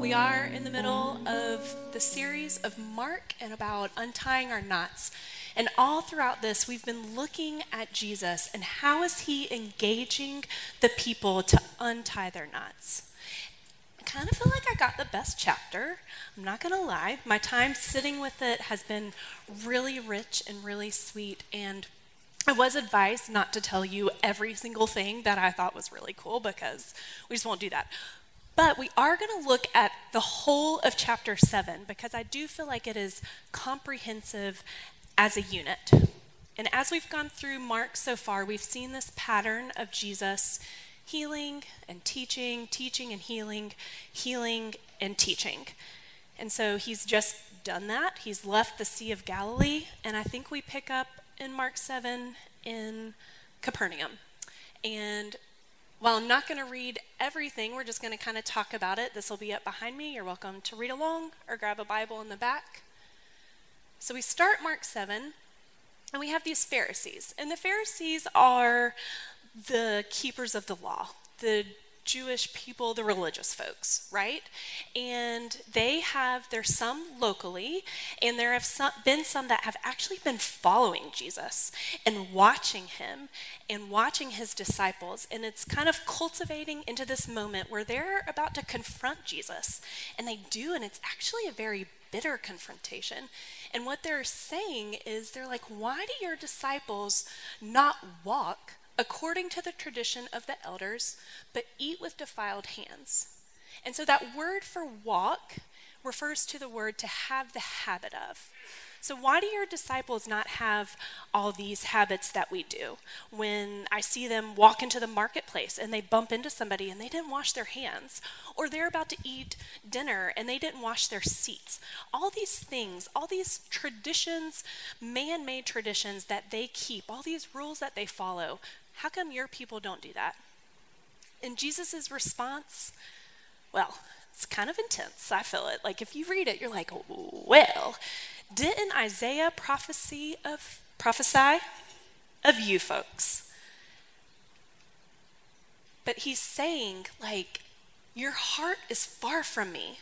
We are in the middle of the series of Mark and about untying our knots. And all throughout this, we've been looking at Jesus and how is he engaging the people to untie their knots. I kind of feel like I got the best chapter. I'm not going to lie. My time sitting with it has been really rich and really sweet. And I was advised not to tell you every single thing that I thought was really cool because we just won't do that. But we are going to look at the whole of chapter 7 because I do feel like it is comprehensive as a unit. And as we've gone through Mark so far, we've seen this pattern of Jesus healing and teaching, teaching and healing, healing and teaching. And so he's just done that. He's left the Sea of Galilee, and I think we pick up in Mark 7 in Capernaum. And while I'm not going to read everything, we're just going to kind of talk about it. This will be up behind me. You're welcome to read along or grab a Bible in the back. So we start Mark 7, and we have these Pharisees. And the Pharisees are the keepers of the law, the Jewish people, the religious folks, right? And they have, there's some locally, and there have some, been some that have actually been following Jesus and watching him and watching his disciples. And it's kind of cultivating into this moment where they're about to confront Jesus. And they do, and it's actually a very bitter confrontation. And what they're saying is, they're like, why do your disciples not walk? According to the tradition of the elders, but eat with defiled hands. And so that word for walk refers to the word to have the habit of. So, why do your disciples not have all these habits that we do? When I see them walk into the marketplace and they bump into somebody and they didn't wash their hands, or they're about to eat dinner and they didn't wash their seats. All these things, all these traditions, man made traditions that they keep, all these rules that they follow, how come your people don't do that? And Jesus' response, well, it's kind of intense. I feel it. Like if you read it, you're like, well, didn't Isaiah prophecy of prophesy of you folks? But he's saying, like, your heart is far from me.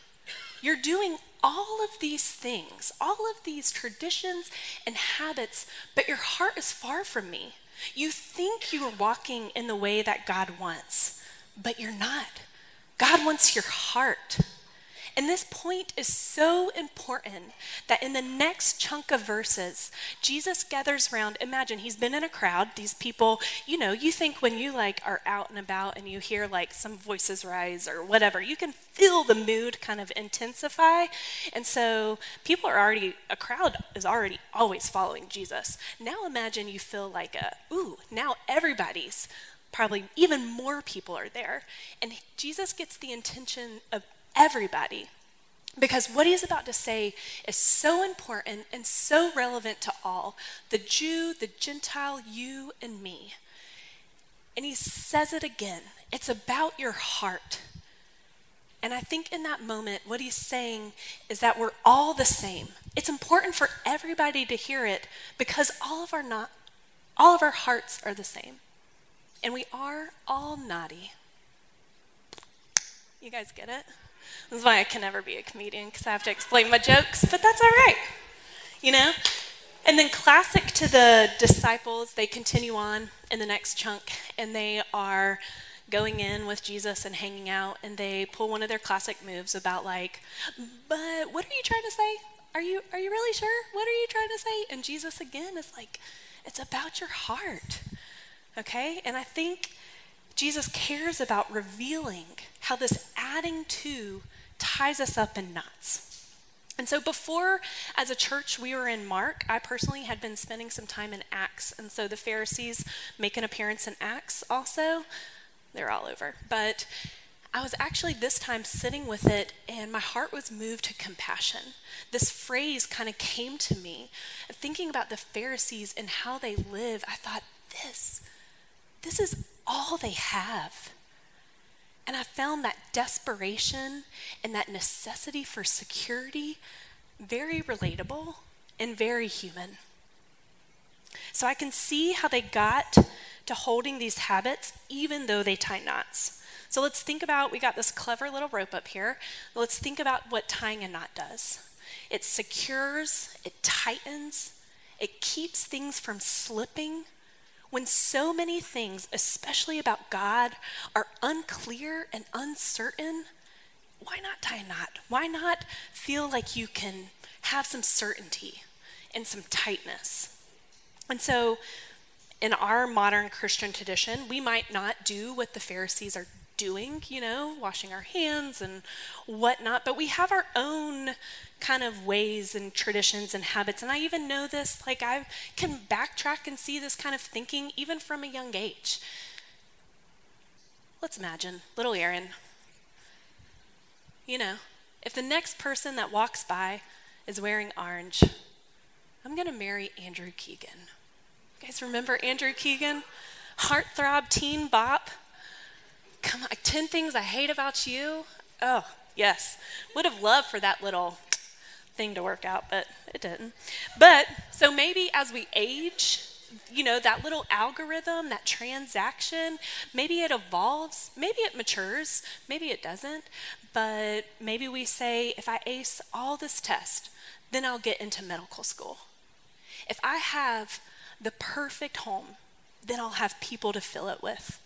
You're doing all of these things, all of these traditions and habits, but your heart is far from me. You think you are walking in the way that God wants, but you're not. God wants your heart. And this point is so important that in the next chunk of verses, Jesus gathers around. Imagine he's been in a crowd. These people, you know, you think when you like are out and about and you hear like some voices rise or whatever, you can feel the mood kind of intensify. And so people are already, a crowd is already always following Jesus. Now imagine you feel like a, ooh, now everybody's probably even more people are there. And Jesus gets the intention of everybody. Because what he's about to say is so important and so relevant to all the Jew, the Gentile, you, and me. And he says it again it's about your heart. And I think in that moment, what he's saying is that we're all the same. It's important for everybody to hear it because all of our not, all of our hearts are the same. And we are all naughty. You guys get it? This is why I can never be a comedian because I have to explain my jokes, but that's all right. You know? And then, classic to the disciples, they continue on in the next chunk and they are going in with Jesus and hanging out, and they pull one of their classic moves about, like, but what are you trying to say? Are you, are you really sure? What are you trying to say? And Jesus again is like, it's about your heart. Okay? And I think Jesus cares about revealing how this adding to ties us up in knots. And so, before as a church we were in Mark, I personally had been spending some time in Acts. And so the Pharisees make an appearance in Acts also. They're all over. But I was actually this time sitting with it, and my heart was moved to compassion. This phrase kind of came to me. Thinking about the Pharisees and how they live, I thought, this, this is all they have. And I found that desperation and that necessity for security very relatable and very human. So I can see how they got to holding these habits, even though they tie knots. So let's think about we got this clever little rope up here. Let's think about what tying a knot does it secures, it tightens, it keeps things from slipping. When so many things, especially about God, are unclear and uncertain, why not tie a knot? Why not feel like you can have some certainty and some tightness? And so, in our modern Christian tradition, we might not do what the Pharisees are doing, you know, washing our hands and whatnot, but we have our own kind of ways and traditions and habits. And I even know this, like, I can backtrack and see this kind of thinking even from a young age. Let's imagine little Aaron. You know, if the next person that walks by is wearing orange, I'm going to marry Andrew Keegan. You guys remember Andrew Keegan? Heartthrob teen bop. Come on, 10 things I hate about you. Oh, yes. Would have loved for that little thing to work out, but it didn't. But so maybe as we age, you know, that little algorithm, that transaction, maybe it evolves, maybe it matures, maybe it doesn't, but maybe we say, if I ace all this test, then I'll get into medical school. If I have the perfect home, then I'll have people to fill it with.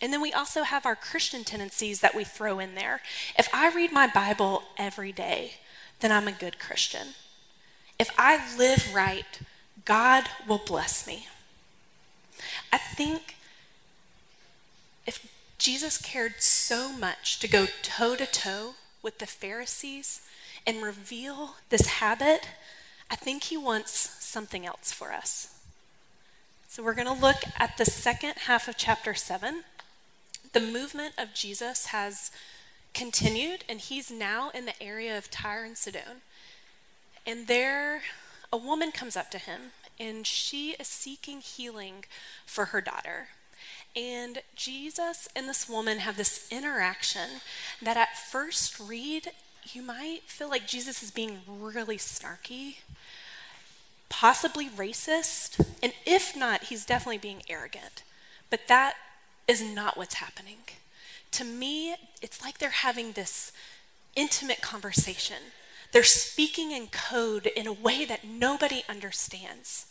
And then we also have our Christian tendencies that we throw in there. If I read my Bible every day, then I'm a good Christian. If I live right, God will bless me. I think if Jesus cared so much to go toe to toe with the Pharisees and reveal this habit, I think he wants something else for us. So we're going to look at the second half of chapter 7. The movement of Jesus has continued, and he's now in the area of Tyre and Sidon. And there, a woman comes up to him, and she is seeking healing for her daughter. And Jesus and this woman have this interaction that at first read, you might feel like Jesus is being really snarky, possibly racist, and if not, he's definitely being arrogant. But that is not what's happening to me, it's like they're having this intimate conversation. They're speaking in code in a way that nobody understands.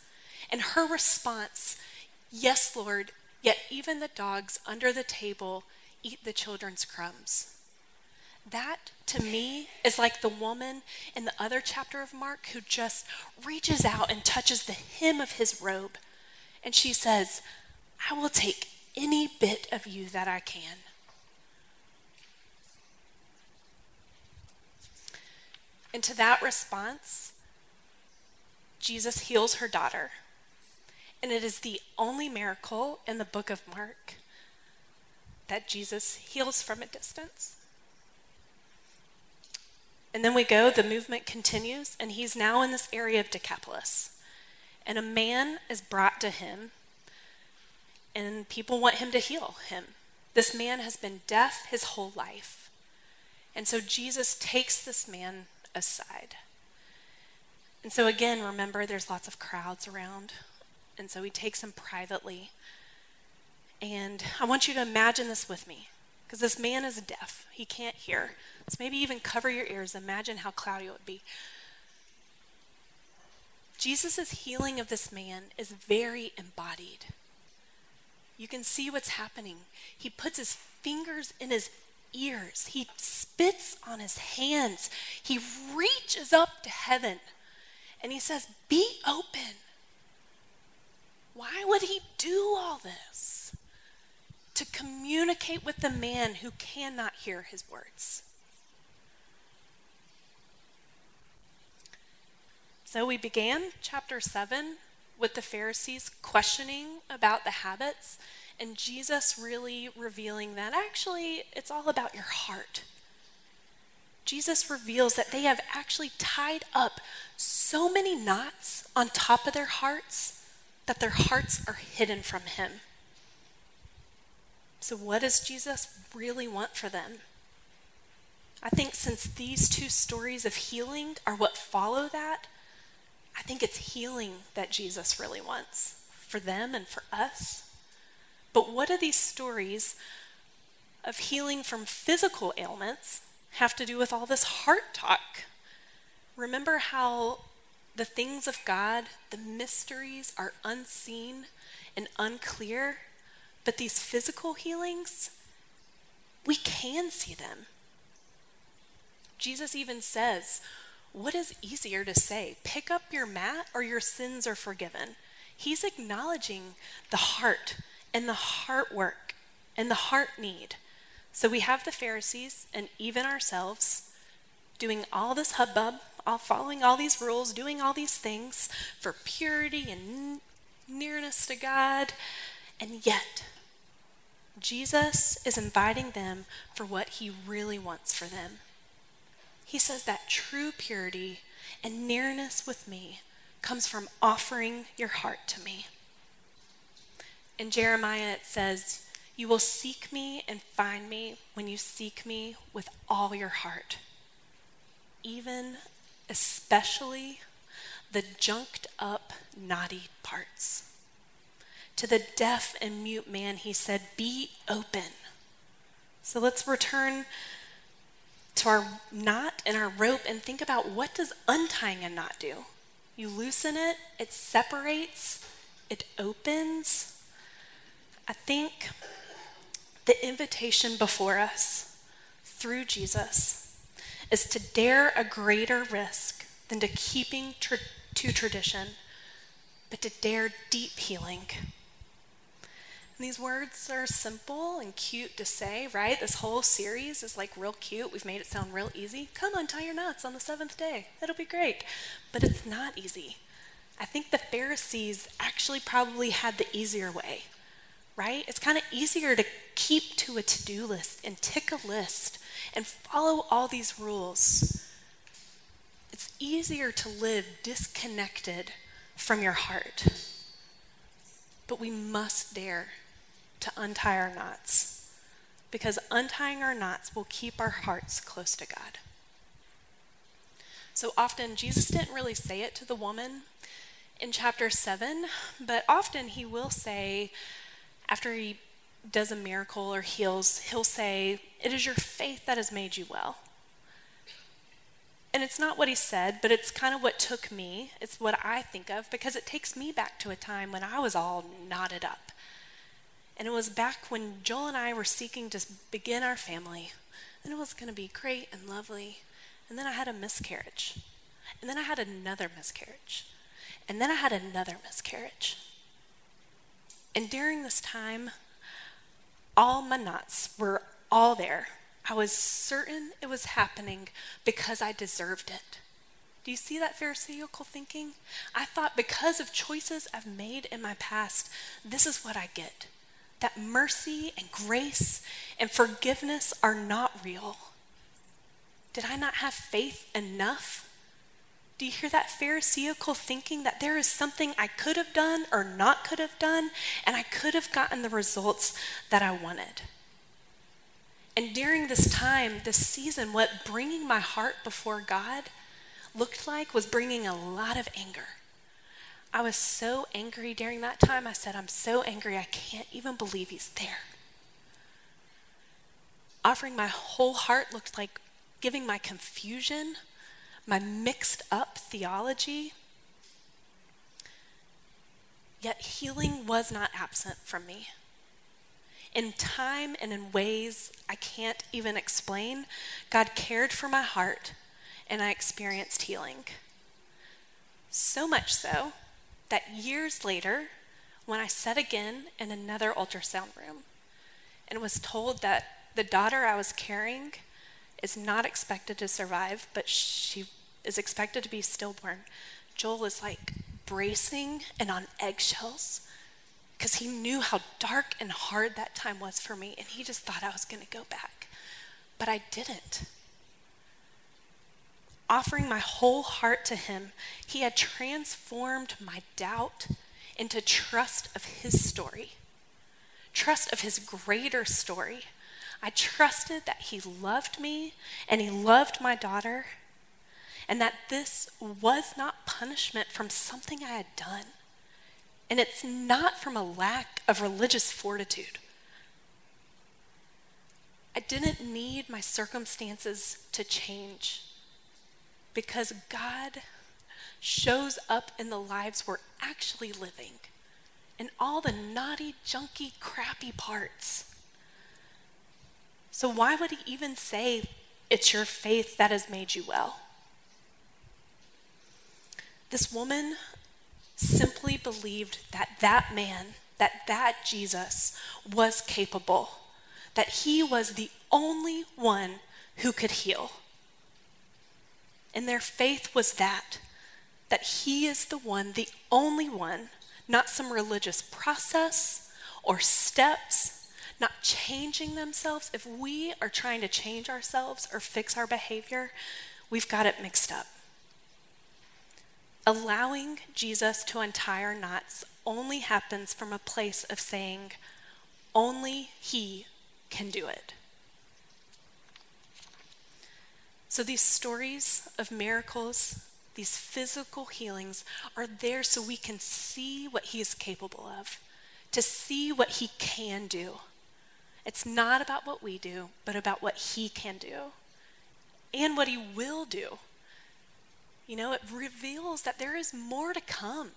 And her response, Yes, Lord, yet even the dogs under the table eat the children's crumbs. That, to me, is like the woman in the other chapter of Mark who just reaches out and touches the hem of his robe. And she says, I will take any bit of you that I can. And to that response, Jesus heals her daughter. And it is the only miracle in the book of Mark that Jesus heals from a distance. And then we go, the movement continues, and he's now in this area of Decapolis. And a man is brought to him, and people want him to heal him. This man has been deaf his whole life. And so Jesus takes this man aside. And so, again, remember there's lots of crowds around. And so he takes him privately. And I want you to imagine this with me, because this man is deaf. He can't hear. So maybe even cover your ears. Imagine how cloudy it would be. Jesus' healing of this man is very embodied. You can see what's happening. He puts his fingers in his ears. He spits on his hands. He reaches up to heaven and he says, Be open. Why would he do all this? To communicate with the man who cannot hear his words. So we began chapter 7 with the Pharisees questioning about the habits and Jesus really revealing that actually it's all about your heart. Jesus reveals that they have actually tied up so many knots on top of their hearts that their hearts are hidden from Him. So, what does Jesus really want for them? I think since these two stories of healing are what follow that, I think it's healing that Jesus really wants for them and for us. But what do these stories of healing from physical ailments have to do with all this heart talk? Remember how the things of God, the mysteries, are unseen and unclear, but these physical healings, we can see them. Jesus even says, What is easier to say, pick up your mat or your sins are forgiven? He's acknowledging the heart and the heart work and the heart need. So we have the Pharisees and even ourselves doing all this hubbub, all following all these rules, doing all these things for purity and nearness to God, and yet Jesus is inviting them for what he really wants for them. He says that true purity and nearness with me comes from offering your heart to me. In Jeremiah, it says, You will seek me and find me when you seek me with all your heart, even especially the junked up, knotty parts. To the deaf and mute man, he said, Be open. So let's return to our knot and our rope and think about what does untying a knot do? You loosen it, it separates, it opens. I think the invitation before us through Jesus is to dare a greater risk than to keeping to tradition, but to dare deep healing. These words are simple and cute to say, right? This whole series is like real cute. We've made it sound real easy. Come on, tie your knots on the seventh day. It'll be great. But it's not easy. I think the Pharisees actually probably had the easier way, right? It's kind of easier to keep to a to do list and tick a list and follow all these rules. It's easier to live disconnected from your heart. But we must dare to untie our knots because untying our knots will keep our hearts close to God. So often, Jesus didn't really say it to the woman in chapter 7, but often he will say, after he does a miracle or heals, he'll say, It is your faith that has made you well. And it's not what he said, but it's kind of what took me. It's what I think of because it takes me back to a time when I was all knotted up. And it was back when Joel and I were seeking to begin our family. And it was going to be great and lovely. And then I had a miscarriage. And then I had another miscarriage. And then I had another miscarriage. And during this time, all my knots were all there. I was certain it was happening because I deserved it. Do you see that Pharisaical thinking? I thought because of choices I've made in my past, this is what I get that mercy and grace and forgiveness are not real? Did I not have faith enough? Do you hear that Pharisaical thinking that there is something I could have done or not could have done, and I could have gotten the results that I wanted? And during this time, this season, what bringing my heart before God looked like was bringing a lot of anger I was so angry during that time. I said, I'm so angry, I can't even believe he's there. Offering my whole heart looked like giving my confusion, my mixed up theology. Yet healing was not absent from me. In time and in ways I can't even explain, God cared for my heart and I experienced healing. So much so that years later, when I sat again in another ultrasound room and was told that the daughter I was carrying is not expected to survive, but she is expected to be stillborn, Joel was like bracing and on eggshells because he knew how dark and hard that time was for me, and he just thought I was going to go back. But I didn't offering my whole heart to Him, He had transformed my doubt into trust of His story, trust of His greater story. I trusted that He loved me and He loved my daughter, and that this was not punishment from something I had done. And it's not from a lack of religious fortitude. I didn't need my circumstances to change because God shows up in the lives we're actually living in all the naughty, junky, crappy parts. So, why would he even say it's your faith that has made you well? This woman simply believed that that man, that that Jesus was capable, that he was the only one who could heal. And their faith was that, that he is the one, the only one, not some religious process or steps, not changing themselves. If we are trying to change ourselves or fix our behavior, we've got it mixed up. Allowing Jesus to untie our knots only happens from a place of saying, only He can do it. So these stories of miracles, these physical healings, are there so we can see what He is capable of, to see what He can do. It's not about what we do, but about what He can do and what He will do. You know, it reveals that there is more to come.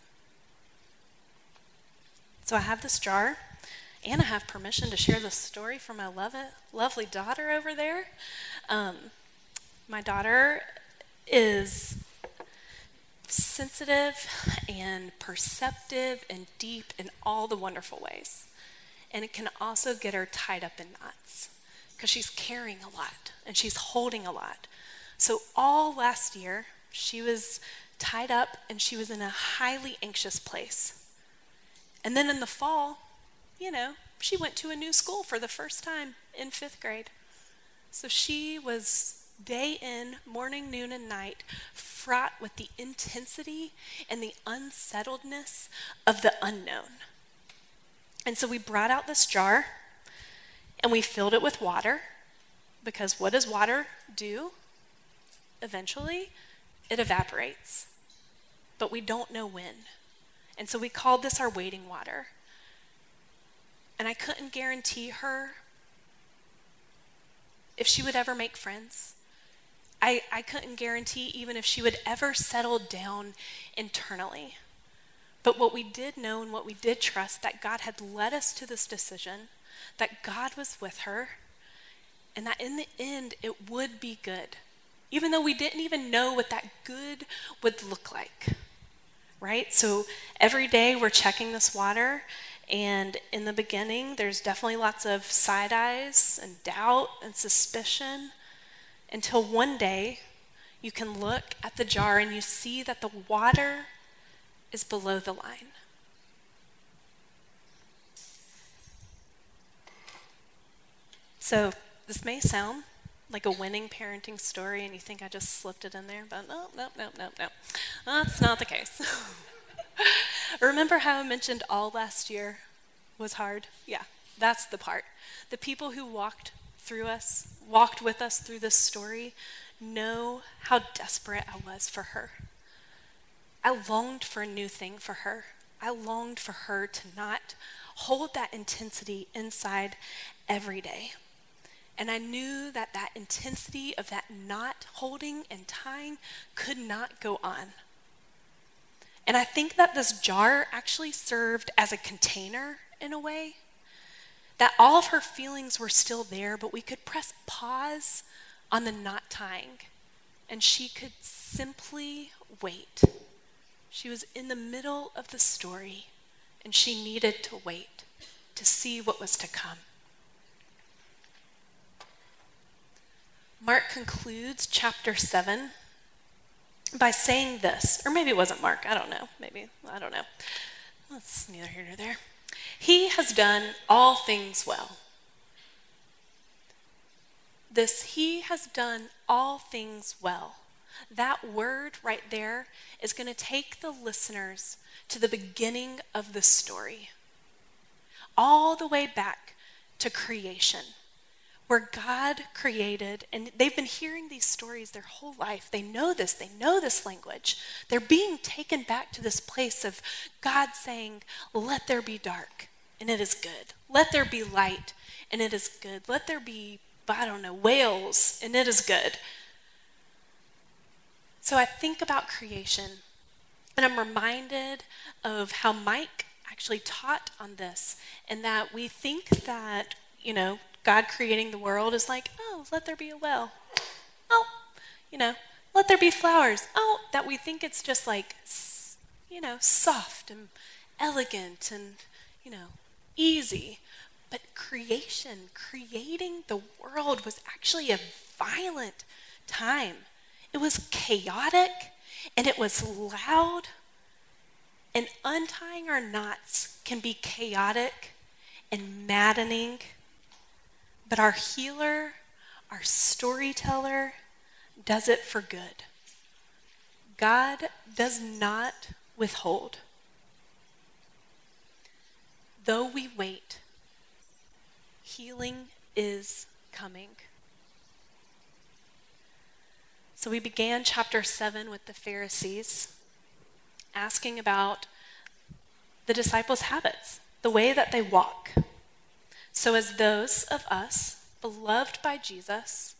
So I have this jar, and I have permission to share this story from my love lovely daughter over there. Um, my daughter is sensitive and perceptive and deep in all the wonderful ways. And it can also get her tied up in knots because she's carrying a lot and she's holding a lot. So, all last year, she was tied up and she was in a highly anxious place. And then in the fall, you know, she went to a new school for the first time in fifth grade. So she was day in, morning, noon, and night, fraught with the intensity and the unsettledness of the unknown. And so we brought out this jar and we filled it with water because what does water do? Eventually, it evaporates, but we don't know when. And so we called this our waiting water. And I couldn't guarantee her if she would ever make friends. I, I couldn't guarantee even if she would ever settle down internally. But what we did know and what we did trust that God had led us to this decision, that God was with her, and that in the end it would be good even though we didn't even know what that good would look like. Right? So every day we're checking this water, and in the beginning, there's definitely lots of side eyes and doubt and suspicion until one day you can look at the jar and you see that the water is below the line. So this may sound like a winning parenting story and you think I just slipped it in there, but no, no, no, no, no. That's not the case. Remember how I mentioned all last year was hard? Yeah, that's the part. The people who walked through us, walked with us through this story, know how desperate I was for her. I longed for a new thing for her. I longed for her to not hold that intensity inside every day. And I knew that that intensity of that not holding and tying could not go on. And I think that this jar actually served as a container in a way. That all of her feelings were still there, but we could press pause on the knot tying, and she could simply wait. She was in the middle of the story, and she needed to wait to see what was to come. Mark concludes chapter 7 by saying this, or maybe it wasn't Mark, I don't know, maybe, I don't know. That's neither here nor there. He has done all things well. This, he has done all things well. That word right there is going to take the listeners to the beginning of the story, all the way back to creation where God created, and they've been hearing these stories their whole life. They know this, they know this language. They're being taken back to this place of God saying, Let there be dark, and it is good. Let there be light, and it is good. Let there be, I don't know, whales, and it is good. So I think about creation, and I'm reminded of how Mike actually taught on this, and that we think that, you know, God creating the world is like, oh, let there be a well. Oh, you know, let there be flowers. Oh, that we think it's just like, you know, soft and elegant and, you know, easy. But creation, creating the world was actually a violent time. It was chaotic and it was loud. And untying our knots can be chaotic and maddening but our healer, our storyteller, does it for good. God does not withhold. Though we wait, healing is coming. So we began chapter 7 with the Pharisees asking about the disciples' habits, the way that they walk. So, as those of us beloved by Jesus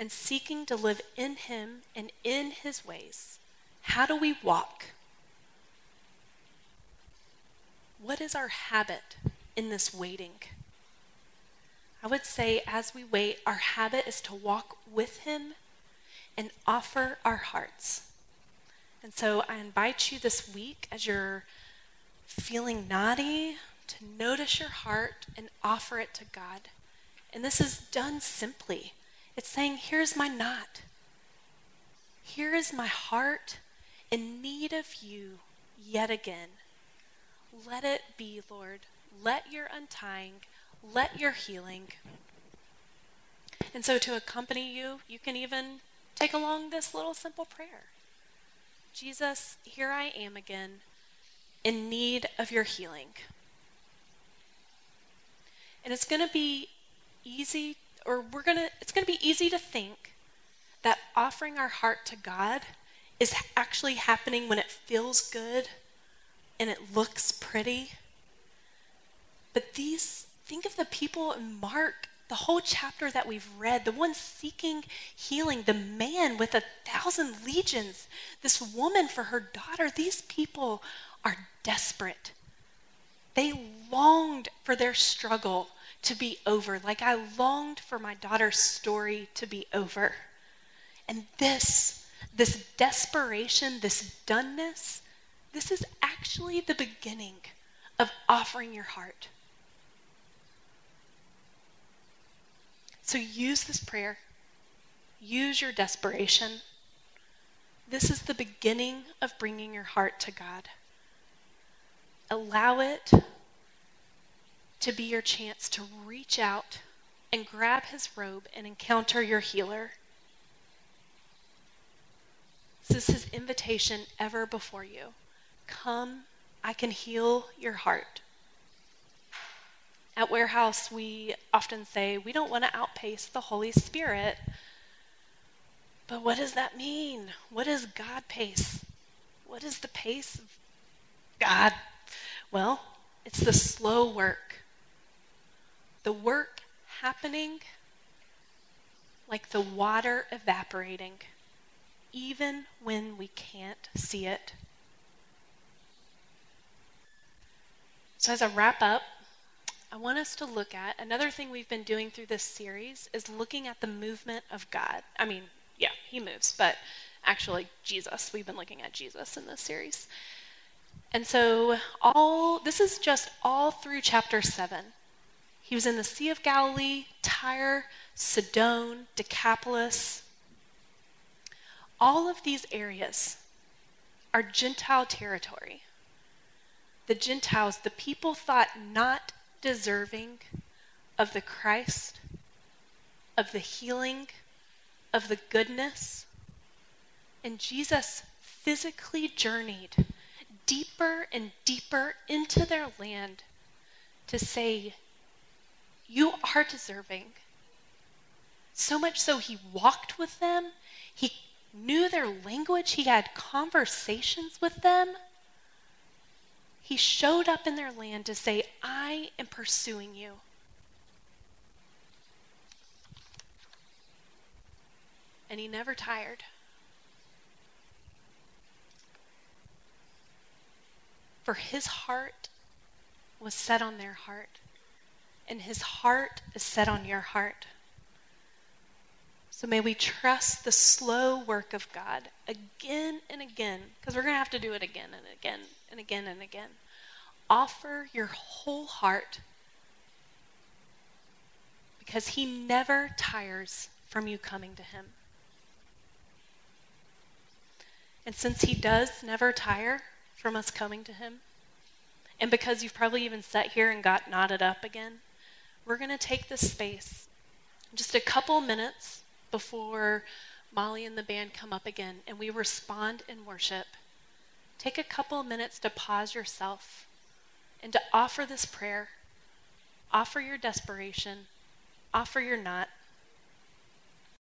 and seeking to live in him and in his ways, how do we walk? What is our habit in this waiting? I would say, as we wait, our habit is to walk with him and offer our hearts. And so I invite you this week as you're feeling naughty, to notice your heart and offer it to God. And this is done simply. It's saying, Here's my knot. Here is my heart in need of you yet again. Let it be, Lord. Let your untying, let your healing. And so, to accompany you, you can even take along this little simple prayer Jesus, here I am again in need of your healing. And it's going to be easy, or we're going to, it's going to be easy to think that offering our heart to God is actually happening when it feels good and it looks pretty. But these, think of the people in Mark, the whole chapter that we've read, the one seeking healing, the man with a thousand legions, this woman for her daughter. These people are desperate. They longed for their struggle to be over, like I longed for my daughter's story to be over. And this, this desperation, this doneness, this is actually the beginning of offering your heart. So use this prayer, use your desperation. This is the beginning of bringing your heart to God. Allow it to be your chance to reach out and grab his robe and encounter your healer. This is his invitation ever before you. Come, I can heal your heart. At Warehouse, we often say we don't want to outpace the Holy Spirit. But what does that mean? What is God pace? What is the pace of God? Well, it's the slow work the work happening like the water evaporating, even when we can't see it. So, as I wrap up, I want us to look at another thing we've been doing through this series is looking at the movement of God. I mean, yeah, he moves, but actually, Jesus. We've been looking at Jesus in this series. And so, all this is just all through chapter 7. He was in the Sea of Galilee, Tyre, Sidon, Decapolis. All of these areas are Gentile territory. The Gentiles, the people thought not deserving of the Christ, of the healing, of the goodness. And Jesus physically journeyed deeper and deeper into their land to say, you are deserving. So much so, he walked with them, he knew their language, he had conversations with them. He showed up in their land to say, I am pursuing you. And he never tired. For his heart was set on their heart, and his heart is set on your heart. So may we trust the slow work of God again and again, because we're going to have to do it again and again and again and again. Offer your whole heart because He never tires from you coming to Him. And since He does never tire from us coming to Him, and because you've probably even sat here and got knotted up again, we're going to take this space, just a couple minutes before Molly and the band come up again and we respond in worship. Take a couple minutes to pause yourself and to offer this prayer. Offer your desperation. Offer your not.